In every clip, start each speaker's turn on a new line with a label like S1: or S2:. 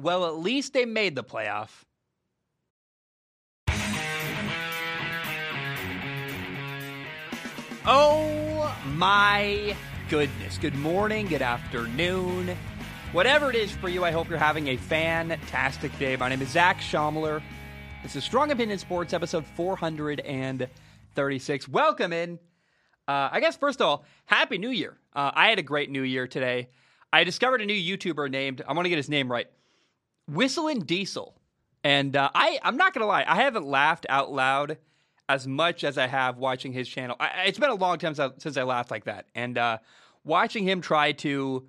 S1: Well, at least they made the playoff. Oh my goodness. Good morning, good afternoon. Whatever it is for you, I hope you're having a fantastic day. My name is Zac Shomler. This is Strong Opinion Sports, episode 436. Welcome in. Uh, I guess, first of all, Happy New Year. Uh, I had a great New Year today. I discovered a new YouTuber named, I want to get his name right, Whistling Diesel. And uh, I, I'm not going to lie, I haven't laughed out loud as much as I have watching his channel. I, it's been a long time since I, since I laughed like that. And uh, watching him try to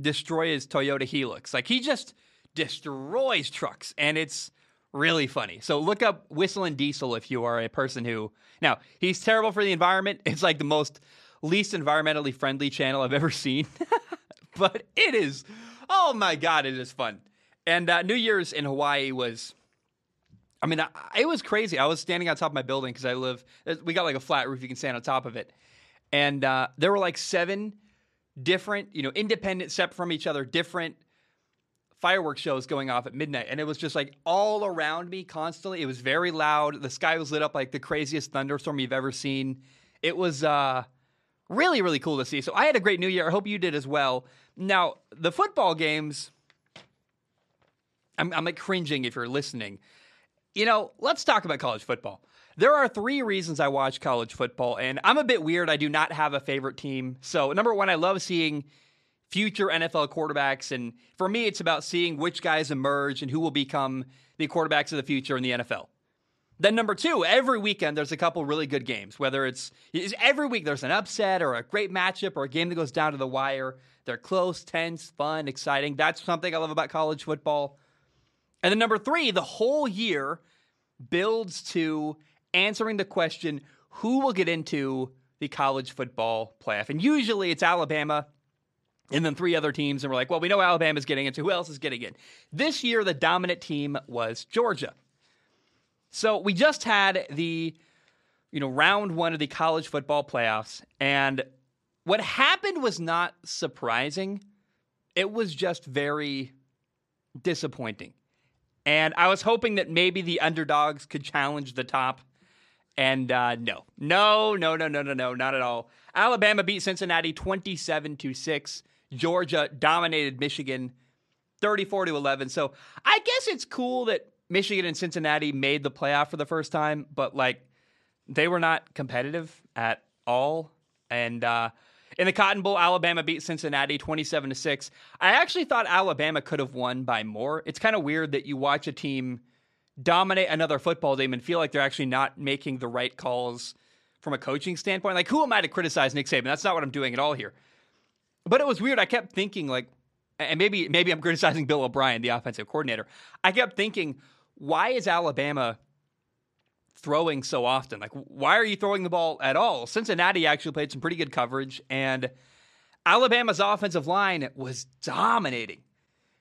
S1: destroy his Toyota Hilux, like he just destroys trucks. And it's really funny. So look up Whistling Diesel if you are a person who. Now, he's terrible for the environment. It's like the most least environmentally friendly channel I've ever seen. but it is, oh my God, it is fun. And uh, New Year's in Hawaii was, I mean, it was crazy. I was standing on top of my building because I live, we got like a flat roof, you can stand on top of it. And uh, there were like seven different, you know, independent, separate from each other, different fireworks shows going off at midnight. And it was just like all around me constantly. It was very loud. The sky was lit up like the craziest thunderstorm you've ever seen. It was uh, really, really cool to see. So I had a great new year. I hope you did as well. Now, the football games I'm, I'm like cringing if you're listening. You know, let's talk about college football. There are three reasons I watch college football, and I'm a bit weird. I do not have a favorite team. So, number one, I love seeing future NFL quarterbacks. And for me, it's about seeing which guys emerge and who will become the quarterbacks of the future in the NFL. Then number two, every weekend there's a couple really good games. Whether it's, it's every week there's an upset or a great matchup or a game that goes down to the wire. They're close, tense, fun, exciting. That's something I love about college football. And then number three, the whole year builds to answering the question who will get into the college football playoff? And usually it's Alabama and then three other teams. And we're like, well, we know Alabama's getting into. Who else is getting in? This year, the dominant team was Georgia. So we just had the, you know, round one of the college football playoffs. And what happened was not surprising. It was just very disappointing. And I was hoping that maybe the underdogs could challenge the top. And uh, no, no, no, no, no, no, no, not at all. Alabama beat Cincinnati 27 to 6. Georgia dominated Michigan 34 to 11. So I guess it's cool that Michigan and Cincinnati made the playoff for the first time, but like they were not competitive at all. And uh, in the Cotton Bowl, Alabama beat Cincinnati 27 to 6. I actually thought Alabama could have won by more. It's kind of weird that you watch a team dominate another football team and feel like they're actually not making the right calls from a coaching standpoint. Like, who am I to criticize Nick Saban? That's not what I'm doing at all here. But it was weird. I kept thinking, like, and maybe maybe I'm criticizing Bill O'Brien, the offensive coordinator. I kept thinking, why is Alabama throwing so often? Like, why are you throwing the ball at all? Cincinnati actually played some pretty good coverage, and Alabama's offensive line was dominating.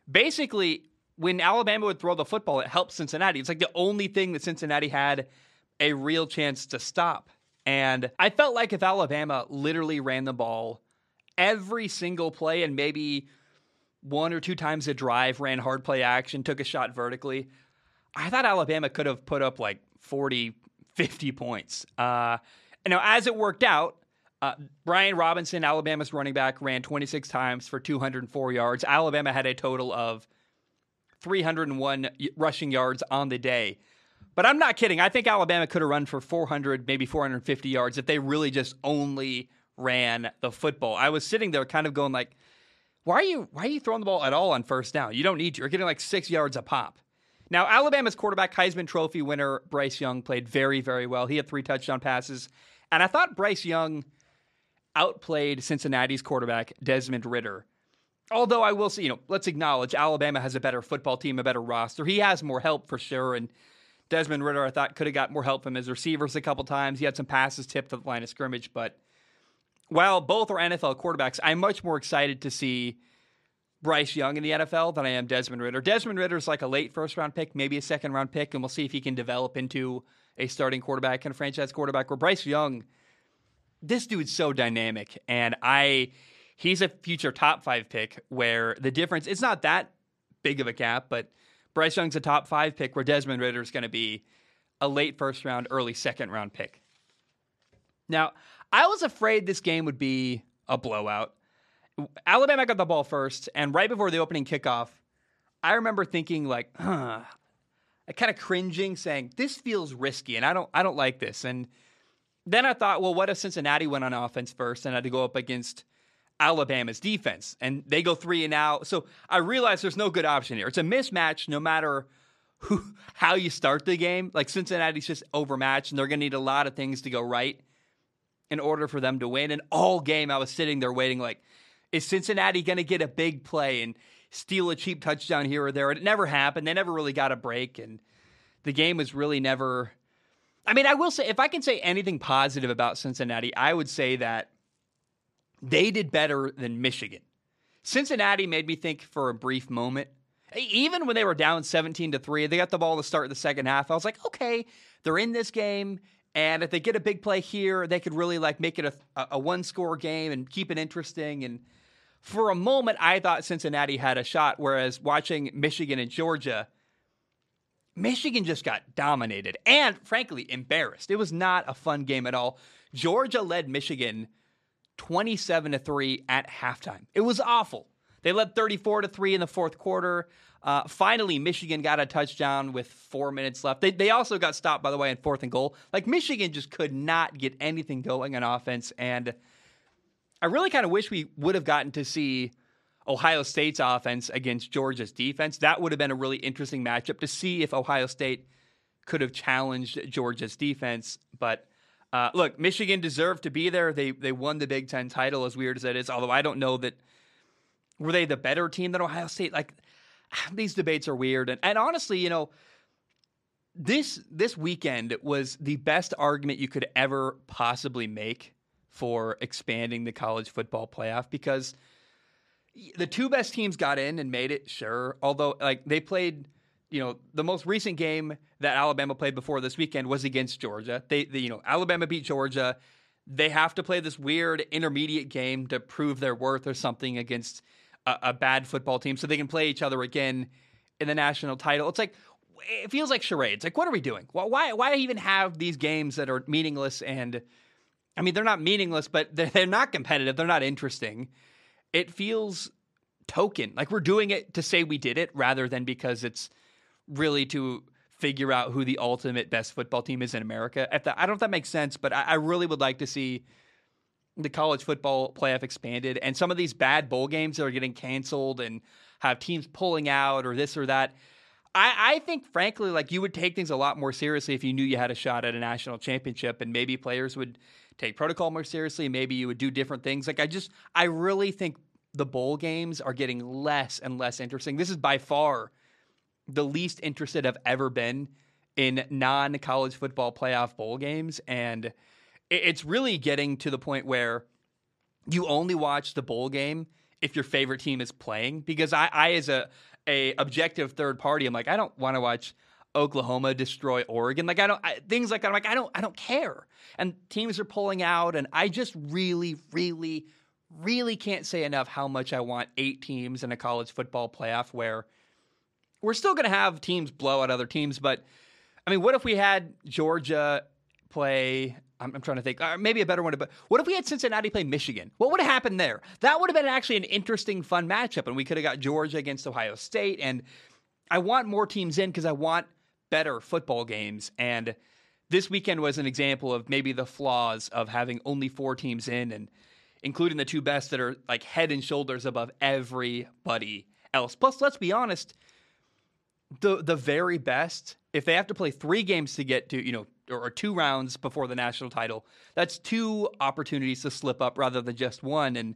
S1: Basically, when Alabama would throw the football, it helped Cincinnati. It's like the only thing that Cincinnati had a real chance to stop. And I felt like if Alabama literally ran the ball every single play and maybe one or two times a drive, ran hard play action, took a shot vertically, I thought Alabama could have put up like 40, 50 points. Uh, now, as it worked out, uh, Brian Robinson, Alabama's running back, ran 26 times for 204 yards. Alabama had a total of 301 rushing yards on the day. But I'm not kidding. I think Alabama could have run for 400, maybe 450 yards if they really just only ran the football. I was sitting there kind of going like, why are you why are you throwing the ball at all on first down? You don't need to. You're getting like six yards a pop. Now, Alabama's quarterback, Heisman Trophy winner Bryce Young, played very, very well. He had three touchdown passes. And I thought Bryce Young outplayed Cincinnati's quarterback, Desmond Ridder. Although I will say, you know, let's acknowledge Alabama has a better football team, a better roster. He has more help for sure. And Desmond Ridder, I thought, could have got more help from his receivers a couple times. He had some passes tipped to the line of scrimmage. But while both are NFL quarterbacks, I'm much more excited to see Bryce Young in the NFL than I am Desmond Ridder. Desmond Ridder is like a late first round pick, maybe a second round pick, and we'll see if he can develop into a starting quarterback and a franchise quarterback. Where Bryce Young, this dude's so dynamic, and I, he's a future top five pick. Where the difference, it's not that big of a gap, but Bryce Young's a top five pick where Desmond Ridder is going to be a late first round, early second round pick. Now, I was afraid this game would be a blowout. Alabama got the ball first, and right before the opening kickoff, I remember thinking like, huh, kind of cringing, saying, "This feels risky, and I don't, I don't like this." And then I thought, well, what if Cincinnati went on offense first and had to go up against Alabama's defense, and they go three and out? So I realized there's no good option here. It's a mismatch, no matter who, how you start the game. Like Cincinnati's just overmatched, and they're going to need a lot of things to go right in order for them to win. And all game, I was sitting there waiting, like, is Cincinnati going to get a big play and steal a cheap touchdown here or there? And it never happened. They never really got a break, and the game was really never. I mean, I will say, if I can say anything positive about Cincinnati, I would say that they did better than Michigan. Cincinnati made me think for a brief moment. Even when they were down 17 to 3, they got the ball to start the second half. I was like, okay, they're in this game. And if they get a big play here, they could really like make it a, a one score game and keep it interesting. And for a moment, I thought Cincinnati had a shot. Whereas watching Michigan and Georgia, Michigan just got dominated and frankly embarrassed. It was not a fun game at all. Georgia led Michigan 27 to 3 at halftime. It was awful. They led 34 to 3 in the fourth quarter. Uh, finally, Michigan got a touchdown with four minutes left. They, they also got stopped, by the way, in fourth and goal. Like, Michigan just could not get anything going on offense. And I really kind of wish we would have gotten to see Ohio State's offense against Georgia's defense. That would have been a really interesting matchup to see if Ohio State could have challenged Georgia's defense. But uh, look, Michigan deserved to be there. They they won the Big Ten title, as weird as that is. Although I don't know that were they the better team than Ohio State. Like these debates are weird, and and honestly, you know, this this weekend was the best argument you could ever possibly make for expanding the college football playoff because the two best teams got in and made it, sure. Although, like, they played, you know, the most recent game that Alabama played before this weekend was against Georgia. They, they you know, Alabama beat Georgia. They have to play this weird intermediate game to prove their worth or something against a, a bad football team so they can play each other again in the national title. It's like, it feels like charades. Like, what are we doing? Why, why even have these games that are meaningless and, I mean, they're not meaningless, but they're, they're not competitive. They're not interesting it feels token. Like we're doing it to say we did it rather than because it's really to figure out who the ultimate best football team is in America. If that, I don't know if that makes sense, but I, I really would like to see the college football playoff expanded and some of these bad bowl games that are getting canceled and have teams pulling out or this or that. I, I think, frankly, like you would take things a lot more seriously if you knew you had a shot at a national championship, and maybe players would take protocol more seriously. Maybe you would do different things. Like I just, I really think the bowl games are getting less and less interesting. This is by far the least interested I've ever been in non college football playoff bowl games. And it's really getting to the point where you only watch the bowl game if your favorite team is playing. Because I, I as a, a objective third party, I'm like, I don't want to watch Oklahoma destroy Oregon. Like I don't I, things like that. I'm like I don't I don't care. And teams are pulling out, and I just really, really, really can't say enough how much I want eight teams in a college football playoff where we're still going to have teams blow out other teams. But I mean, what if we had Georgia play? I'm, I'm trying to think. Uh, maybe a better one. But what if we had Cincinnati play Michigan? What would have happened there? That would have been actually an interesting, fun matchup, and we could have got Georgia against Ohio State. And I want more teams in because I want better football games. And this weekend was an example of maybe the flaws of having only four teams in and including the two best that are like head and shoulders above everybody else. Plus, let's be honest, the the very best, if they have to play three games to get to, you know, or, or two rounds before the national title, that's two opportunities to slip up rather than just one. And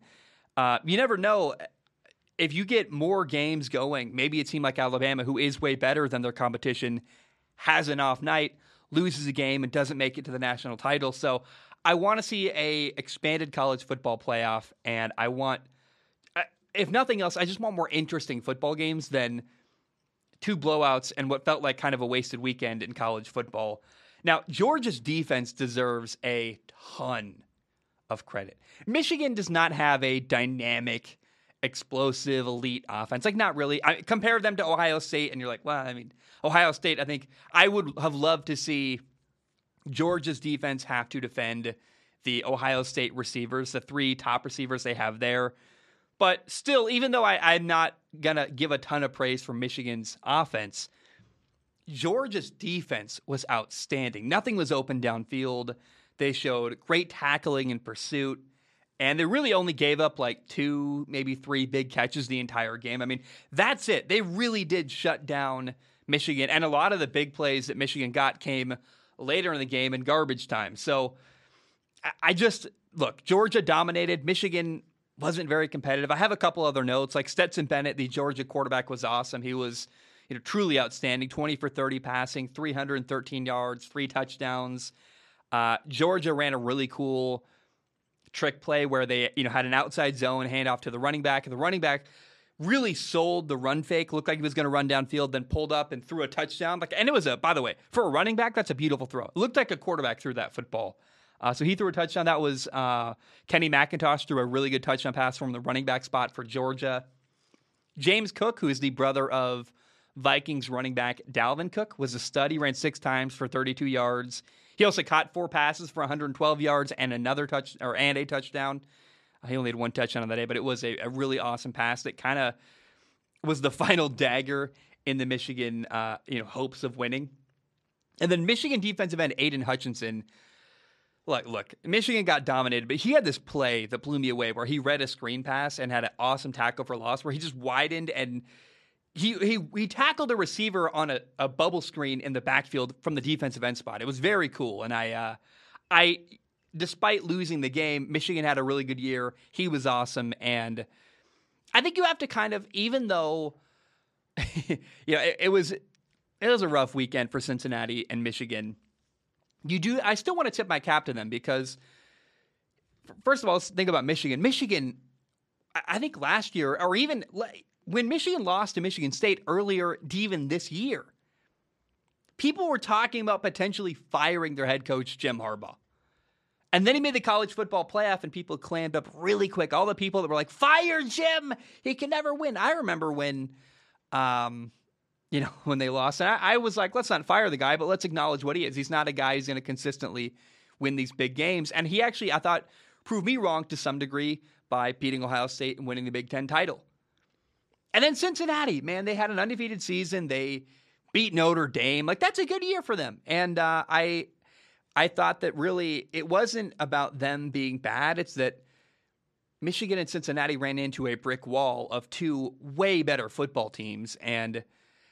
S1: uh, you never know if you get more games going, maybe a team like Alabama, who is way better than their competition, has an off night, loses a game, and doesn't make it to the national title. So I want to see a expanded college football playoff, and I want, if nothing else, I just want more interesting football games than two blowouts and what felt like kind of a wasted weekend in college football. Now, Georgia's defense deserves a ton of credit. Michigan does not have a dynamic, explosive elite offense. Like not really. I compare them to Ohio State, and you're like, well, I mean, Ohio State. I think I would have loved to see Georgia's defense have to defend the Ohio State receivers, the three top receivers they have there. But still, even though I, I'm not gonna give a ton of praise for Michigan's offense, Georgia's defense was outstanding. Nothing was open downfield. They showed great tackling and pursuit. And they really only gave up like two, maybe three big catches the entire game. I mean, that's it. They really did shut down Michigan. And a lot of the big plays that Michigan got came later in the game in garbage time. So I just, look, Georgia dominated. Michigan wasn't very competitive. I have a couple other notes. Like Stetson Bennett, the Georgia quarterback, was awesome. He was you know, truly outstanding 20 for 30 passing, 313 yards, three touchdowns. Uh, Georgia ran a really cool trick play where they, you know, had an outside zone handoff to the running back, and the running back really sold the run fake. Looked like he was going to run downfield, then pulled up and threw a touchdown. Like, and it was a, by the way, for a running back, that's a beautiful throw. It looked like a quarterback threw that football. Uh, so he threw a touchdown. That was uh, Kenny McIntosh threw a really good touchdown pass from the running back spot for Georgia. James Cook, who is the brother of Vikings running back Dalvin Cook, was a stud. He ran six times for 32 yards. He also caught four passes for 112 yards and another touch or and a touchdown. Uh, he only had one touchdown on that day, but it was a, a really awesome pass that kind of was the final dagger in the Michigan uh, you know hopes of winning. And then Michigan defensive end Aidan Hutchinson. Look, look, Michigan got dominated, but he had this play that blew me away where he read a screen pass and had an awesome tackle for loss where he just widened and he he he tackled a receiver on a, a bubble screen in the backfield from the defensive end spot. It was very cool, and I uh, I despite losing the game, Michigan had a really good year. He was awesome, and I think you have to kind of even though you know it, it was it was a rough weekend for Cincinnati and Michigan. You do I still want to tip my cap to them because first of all, think about Michigan. Michigan, I think last year or even when Michigan lost to Michigan State earlier, even this year, people were talking about potentially firing their head coach, Jim Harbaugh. And then he made the college football playoff, and people clammed up really quick. All the people that were like, "Fire Jim! He can never win." I remember when, um, you know, when they lost, and I, I was like, "Let's not fire the guy, but let's acknowledge what he is. He's not a guy who's going to consistently win these big games." And he actually, I thought, proved me wrong to some degree by beating Ohio State and winning the Big Ten title. And then Cincinnati, man, they had an undefeated season. They beat Notre Dame. Like that's a good year for them. And uh, I, I thought that really it wasn't about them being bad. It's that Michigan and Cincinnati ran into a brick wall of two way better football teams, and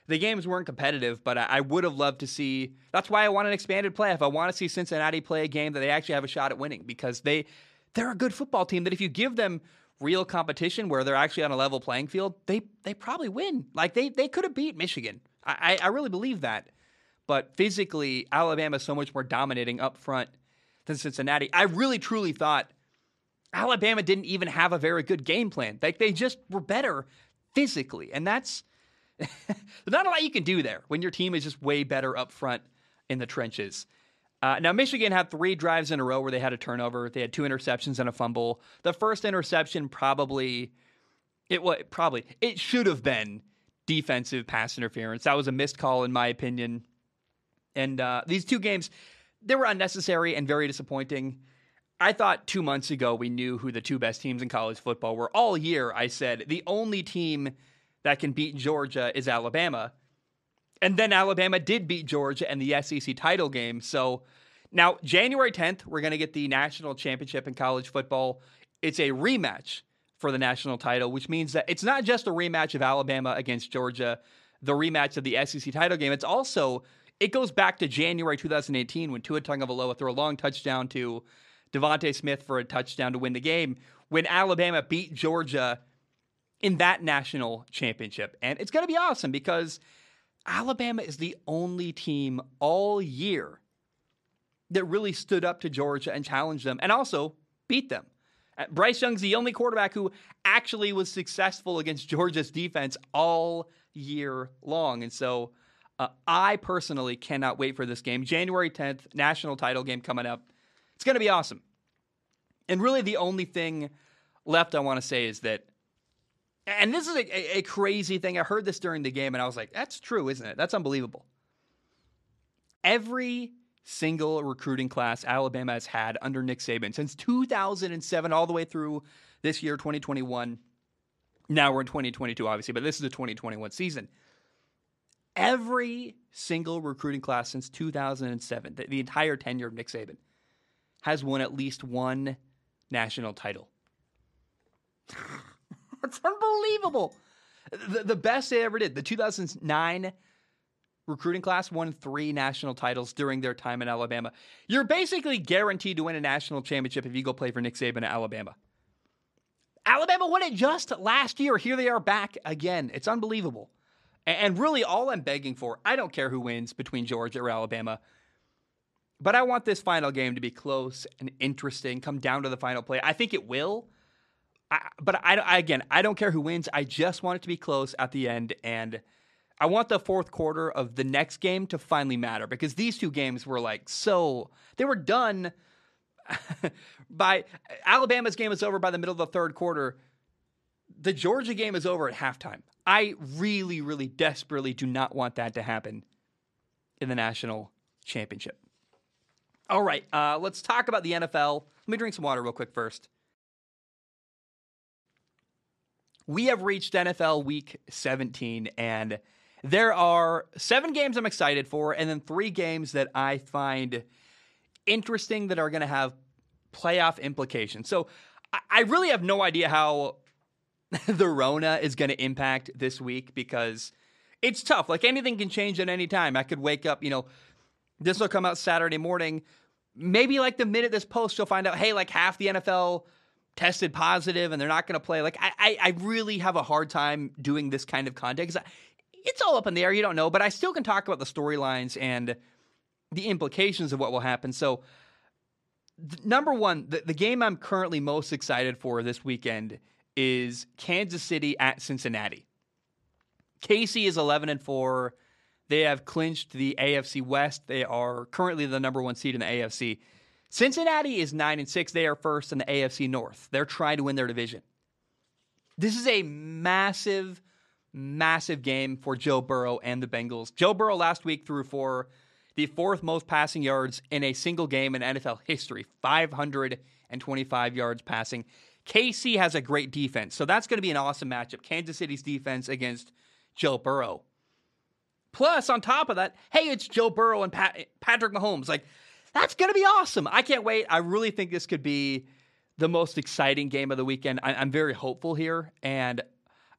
S1: the games weren't competitive. But I, I would have loved to see. That's why I want an expanded playoff. I want to see Cincinnati play a game that they actually have a shot at winning because they they're a good football team. That if you give them real competition where they're actually on a level playing field, they they probably win. Like they they could have beat Michigan. I, I really believe that. But physically, Alabama is so much more dominating up front than Cincinnati. I really truly thought Alabama didn't even have a very good game plan. Like they just were better physically. And that's not a lot you can do there when your team is just way better up front in the trenches. Uh, now, Michigan had three drives in a row where they had a turnover. They had two interceptions and a fumble. The first interception probably, it was probably it should have been defensive pass interference. That was a missed call in my opinion. And uh, these two games, they were unnecessary and very disappointing. I thought two months ago we knew who the two best teams in college football were. All year, I said the only team that can beat Georgia is Alabama. And then Alabama did beat Georgia in the SEC title game. So now, January 10th, we're going to get the national championship in college football. It's a rematch for the national title, which means that it's not just a rematch of Alabama against Georgia, the rematch of the SEC title game. It's also it goes back to January 2018 when Tua Tagovailoa threw a long touchdown to DeVonta Smith for a touchdown to win the game. When Alabama beat Georgia in that national championship, and it's going to be awesome because Alabama is the only team all year that really stood up to Georgia and challenged them and also beat them. Uh, Bryce Young's the only quarterback who actually was successful against Georgia's defense all year long. And so uh, I personally cannot wait for this game. January 10th, national title game coming up. It's going to be awesome. And really, the only thing left I want to say is that And this is a, a, crazy thing. I heard this during the game and I was like, that's true, isn't it? That's unbelievable. Every single recruiting class Alabama has had under Nick Saban since 2007 all the way through this year, 2021. Now we're in 2022, obviously, but this is the 2021 season. Every single recruiting class since 2007, the, the entire tenure of Nick Saban, has won at least one national title. It's unbelievable. The, the best they ever did, the 2009 recruiting class won three national titles during their time in Alabama. You're basically guaranteed to win a national championship if you go play for Nick Saban at Alabama. Alabama won it just last year. Here they are back again. It's unbelievable. And really, all I'm begging for, I don't care who wins between Georgia or Alabama, but I want this final game to be close and interesting, come down to the final play. I think it will. I, but I, I, again, I don't care who wins. I just want it to be close at the end, and I want the fourth quarter of the next game to finally matter because these two games were like so they were done by Alabama's game is over by the middle of the third quarter. The Georgia game is over at halftime. I really, really desperately do not want that to happen in the national championship. All right, uh, let's talk about the NFL. Let me drink some water real quick first. We have reached NFL week 17, and there are seven games I'm excited for, and then three games that I find interesting that are going to have playoff implications. So I really have no idea how the Rona is going to impact this week because it's tough. Like anything can change at any time. I could wake up, you know, this will come out Saturday morning. Maybe like the minute this post, you'll find out, hey, like half the NFL tested positive and they're not going to play. Like, I, I, I, really have a hard time doing this kind of content it's all up in the air. You don't know, but I still can talk about the storylines and the implications of what will happen. So, th- number one, the, the game I'm currently most excited for this weekend is Kansas City at Cincinnati. KC is 11 and 4. They have clinched the AFC West. They are currently the number one seed in the AFC. Cincinnati is 9 and 6. They are first in the AFC North. They're trying to win their division. This is a massive, massive game for Joe Burrow and the Bengals. Joe Burrow last week threw for the fourth most passing yards in a single game in NFL history 525 yards passing. KC has a great defense, so that's going to be an awesome matchup. Kansas City's defense against Joe Burrow. Plus, on top of that, hey, it's Joe Burrow and Pat- Patrick Mahomes. Like, that's going to be awesome. I can't wait. I really think this could be the most exciting game of the weekend. I, am very hopeful here. And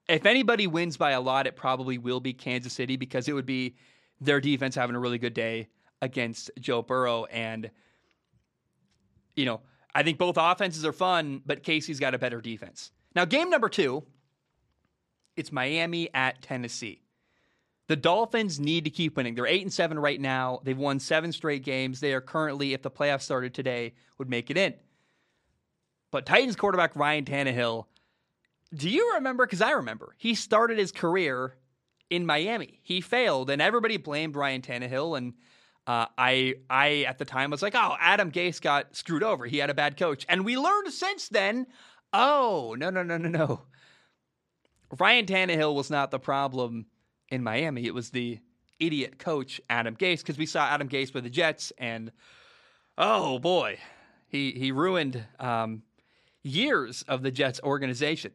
S1: if anybody wins by a lot, it probably will be Kansas City because it would be their defense having a really good day against Joe Burrow. And, you know, I think both offenses are fun, but KC's got a better defense. Now, game number two, it's Miami at Tennessee. The Dolphins need to keep winning. They're eight and seven right now. They've won seven straight games. They are currently, if the playoffs started today, would make it in. But Titans quarterback Ryan Tannehill, do you remember? Because I remember he started his career in Miami. He failed, and everybody blamed Ryan Tannehill. And uh, I, I at the time was like, "Oh, Adam Gase got screwed over. He had a bad coach." And we learned since then, oh no, no, no, no, no. Ryan Tannehill was not the problem in Miami. It was the idiot coach Adam Gase because we saw Adam Gase with the Jets, and oh boy, he he ruined um, years of the Jets organization.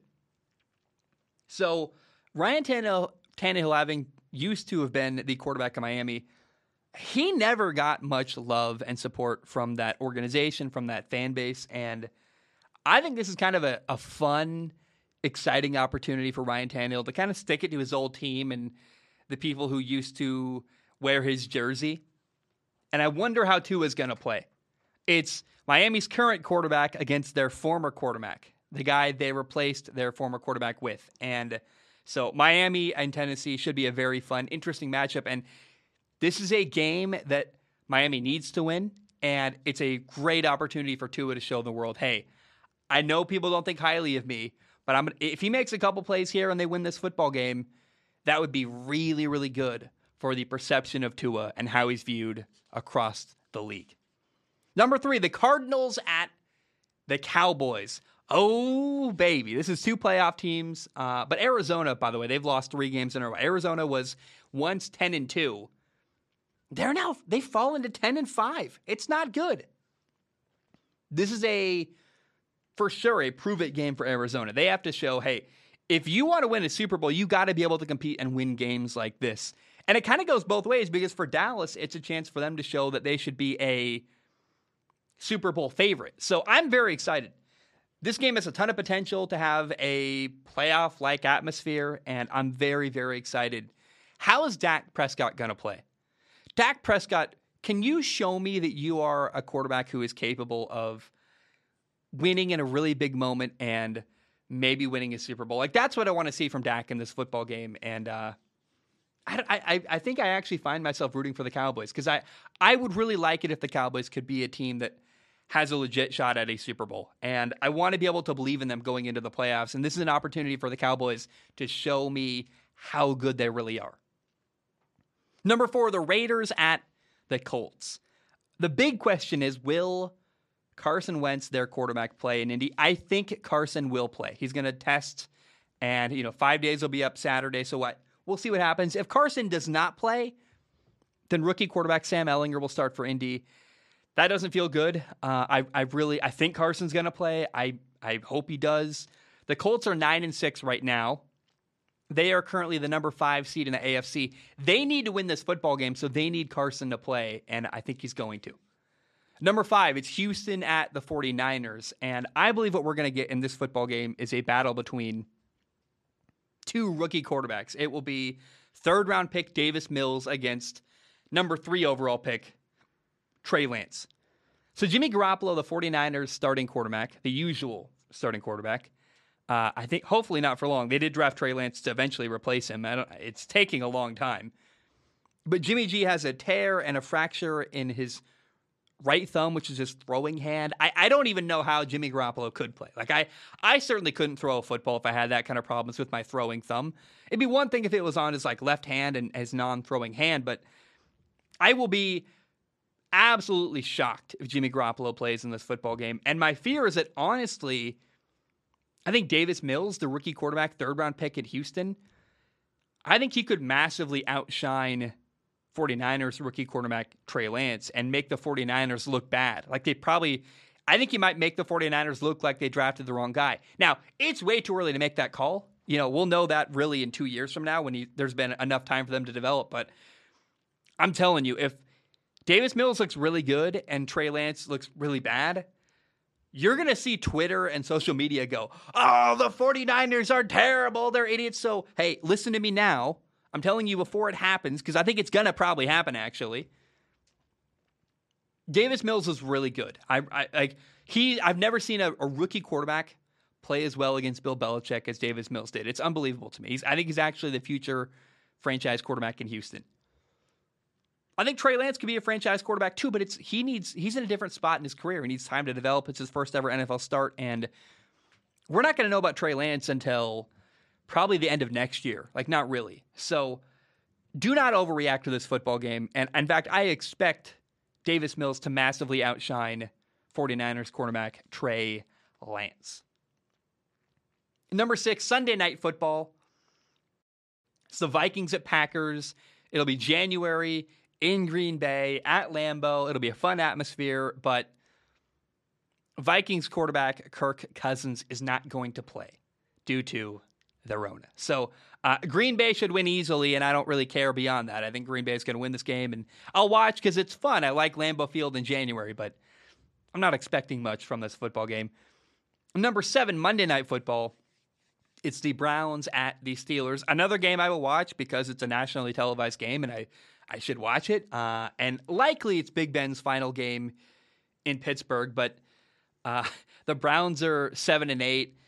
S1: So Ryan Tannehill, Tannehill, having used to have been the quarterback of Miami, he never got much love and support from that organization, from that fan base, and I think this is kind of a, a fun exciting opportunity for Ryan Tannehill to kind of stick it to his old team and the people who used to wear his jersey. And I wonder how Tua is going to play. It's Miami's current quarterback against their former quarterback, the guy they replaced their former quarterback with. And so Miami and Tennessee should be a very fun, interesting matchup. And this is a game that Miami needs to win. And it's a great opportunity for Tua to show the world, hey, I know people don't think highly of me, but I'm if he makes a couple plays here and they win this football game, that would be really, really good for the perception of Tua and how he's viewed across the league. Number three, the Cardinals at the Cowboys. Oh, baby. This is two playoff teams. Uh, but Arizona, by the way, they've lost three games in a row. Arizona was once 10 and 2. They're now, they've fallen to 10 and 5. It's not good. This is a, for sure, a prove it game for Arizona. They have to show, hey, if you want to win a Super Bowl, you got to be able to compete and win games like this. And it kind of goes both ways because for Dallas, it's a chance for them to show that they should be a Super Bowl favorite. So I'm very excited. This game has a ton of potential to have a playoff like atmosphere, and I'm very, very excited. How is Dak Prescott going to play? Dak Prescott, can you show me that you are a quarterback who is capable of winning in a really big moment and maybe winning a Super Bowl? Like, that's what I want to see from Dak in this football game. And, uh, I, I, I think I actually find myself rooting for the Cowboys because I, I would really like it if the Cowboys could be a team that has a legit shot at a Super Bowl. And I want to be able to believe in them going into the playoffs. And this is an opportunity for the Cowboys to show me how good they really are. Number four, the Raiders at the Colts. The big question is will Carson Wentz, their quarterback, play in Indy? I think Carson will play. He's going to test, and, you know, five days will be up Saturday. So what? We'll see what happens. If Carson does not play, then rookie quarterback Sam Ehlinger will start for Indy. That doesn't feel good. Uh, I, I really, I think Carson's going to play. I, I hope he does. The Colts are nine and six right now. They are currently the number five seed in the AFC. They need to win this football game, so they need Carson to play, and I think he's going to. Number five, it's Houston at the 49ers. And I believe what we're going to get in this football game is a battle between two rookie quarterbacks. It will be third round pick Davis Mills against number three overall pick Trey Lance. So Jimmy Garoppolo, the 49ers starting quarterback, the usual starting quarterback, uh, I think hopefully not for long. They did draft Trey Lance to eventually replace him. it's taking a long time. But Jimmy G has a tear and a fracture in his right thumb, which is his throwing hand. I, I don't even know how Jimmy Garoppolo could play. Like I, I certainly couldn't throw a football if I had that kind of problems with my throwing thumb. It'd be one thing if it was on his like left hand and his non-throwing hand, but I will be absolutely shocked if Jimmy Garoppolo plays in this football game. And my fear is that honestly, I think Davis Mills, the rookie quarterback, third round pick at Houston, I think he could massively outshine 49ers rookie quarterback Trey Lance and make the 49ers look bad. Like they probably I think he might make the 49ers look like they drafted the wrong guy. Now, it's way too early to make that call. You know, we'll know that really in 2 years from now when he, there's been enough time for them to develop, but I'm telling you if Davis Mills looks really good and Trey Lance looks really bad, you're going to see Twitter and social media go, oh, the 49ers are terrible. They're idiots. So, hey, listen to me now. I'm telling you before it happens, because I think it's going to probably happen, actually. Davis Mills is really good. I, I like he. I've never seen a, a, rookie quarterback play as well against Bill Belichick as Davis Mills did. It's unbelievable to me. He's, I think he's actually the future franchise quarterback in Houston. I think Trey Lance could be a franchise quarterback too, but it's he needs he's in a different spot in his career. He needs time to develop. It's his first ever NFL start, and we're not going to know about Trey Lance until probably the end of next year. Like not really. So do not overreact to this football game. And in fact, I expect Davis Mills to massively outshine 49ers cornerback Trey Lance. Number six, Sunday night football. It's the Vikings at Packers. It'll be January in Green Bay at Lambeau. It'll be a fun atmosphere, but Vikings quarterback Kirk Cousins is not going to play due to the Rona. So uh, Green Bay should win easily, and I don't really care beyond that. I think Green Bay is going to win this game, and I'll watch because it's fun. I like Lambeau Field in January, but I'm not expecting much from this football game. Number seven, Monday Night Football. It's the Browns at the Steelers. Another game I will watch because it's a nationally televised game, and I I should watch it. Uh, and likely it's Big Ben's final game in Pittsburgh, but uh, the Browns are seven and eight.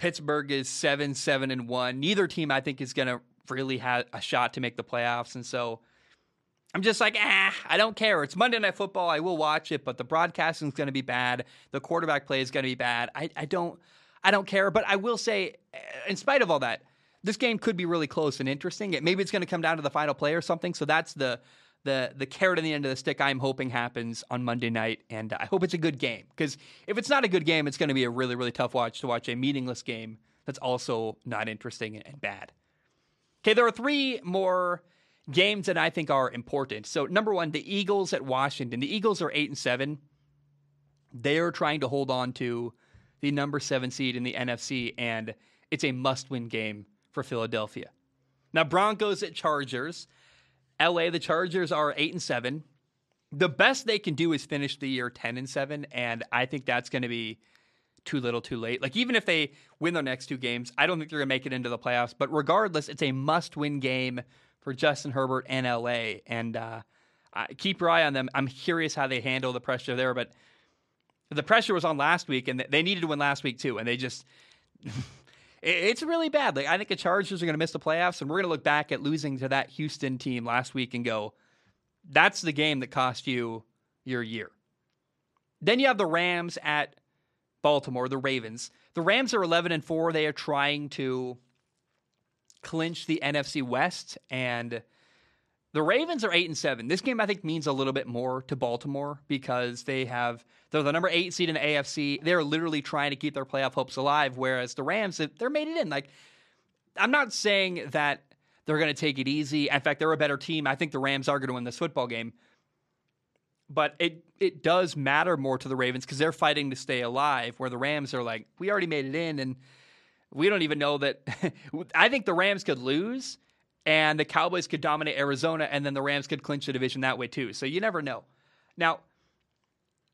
S1: Pittsburgh is seven, seven and one. Neither team I think is going to really have a shot to make the playoffs, and so I'm just like, ah, I don't care. It's Monday Night Football. I will watch it, but the broadcasting is going to be bad. The quarterback play is going to be bad. I, I don't, I don't care. But I will say, in spite of all that, this game could be really close and interesting. It, maybe it's going to come down to the final play or something. So that's the the the carrot in the end of the stick I'm hoping happens on Monday night, and I hope it's a good game. Because if it's not a good game, it's going to be a really really tough watch to watch a meaningless game that's also not interesting and bad. Okay, there are three more games that I think are important. So number one, the Eagles at Washington. The Eagles are eight and seven. They are trying to hold on to the number seven seed in the NFC, and it's a must-win game for Philadelphia. Now Broncos at Chargers. LA, the Chargers are eight and seven. The best they can do is finish the year ten and seven, and I think that's going to be too little, too late. Like even if they win their next two games, I don't think they're going to make it into the playoffs. But regardless, it's a must-win game for Justin Herbert and LA, and uh, keep your eye on them. I'm curious how they handle the pressure there, but the pressure was on last week, and they needed to win last week too, and they just. It's really bad. Like I think the Chargers are going to miss the playoffs, and we're going to look back at losing to that Houston team last week and go, "That's the game that cost you your year." Then you have the Rams at Baltimore, the Ravens. The Rams are 11 and 4. They are trying to clinch the NFC West and the Ravens are 8 and 7. This game I think means a little bit more to Baltimore because they have they're the number 8 seed in the AFC. They're literally trying to keep their playoff hopes alive whereas the Rams they're made it in. Like I'm not saying that they're going to take it easy. In fact, they're a better team. I think the Rams are going to win this football game. But it it does matter more to the Ravens because they're fighting to stay alive where the Rams are like we already made it in and we don't even know that I think the Rams could lose and the Cowboys could dominate Arizona, and then the Rams could clinch the division that way too. So you never know. Now,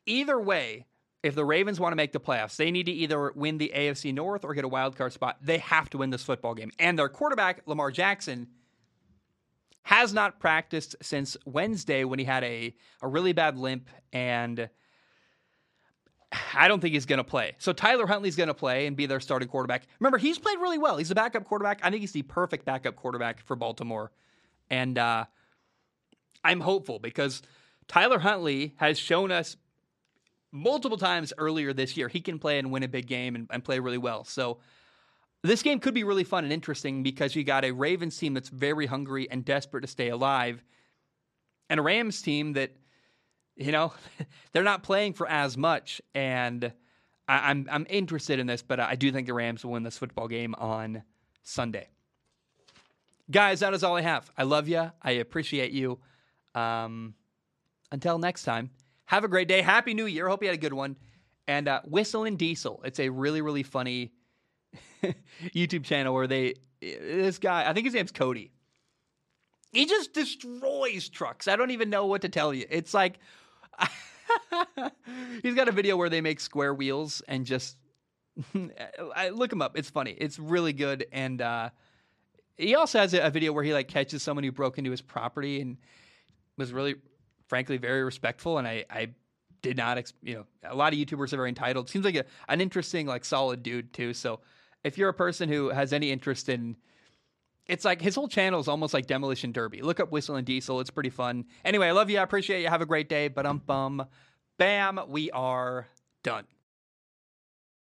S1: either way, if the Ravens want to make the playoffs, they need to either win the AFC North or get a wild card spot. They have to win this football game. And their quarterback, Lamar Jackson, has not practiced since Wednesday when he had a, a really bad limp and I don't think he's going to play. So Tyler Huntley's going to play and be their starting quarterback. Remember, he's played really well. He's a backup quarterback. I think he's the perfect backup quarterback for Baltimore. And uh, I'm hopeful because Tyler Huntley has shown us multiple times earlier this year he can play and win a big game and, and play really well. So this game could be really fun and interesting because you got a Ravens team that's very hungry and desperate to stay alive, and a Rams team that – you know, they're not playing for as much, and I, am I'm, I'm interested in this, but I do think the Rams will win this football game on Sunday. Guys, that is all I have. I love you. I appreciate you. Um, until next time, have a great day. Happy New Year. Hope you had a good one. And uh, Whistle and Diesel. It's a really really funny YouTube channel where they this guy. I think his name's Cody. He just destroys trucks. I don't even know what to tell you. It's like He's got a video where they make square wheels and just I look him up. It's funny. It's really good. And uh, he also has a, video where he like catches someone who broke into his property and was really, frankly, very respectful. And I, I did not, ex- you know, a lot of YouTubers are very entitled. Seems like a, an interesting, like, solid dude too. So if you're a person who has any interest in it's like his whole channel is almost like Demolition Derby. Look up Whistle and Diesel. It's pretty fun. Anyway, I love you. I appreciate you. Have a great day. But um bum. Bam, we are done.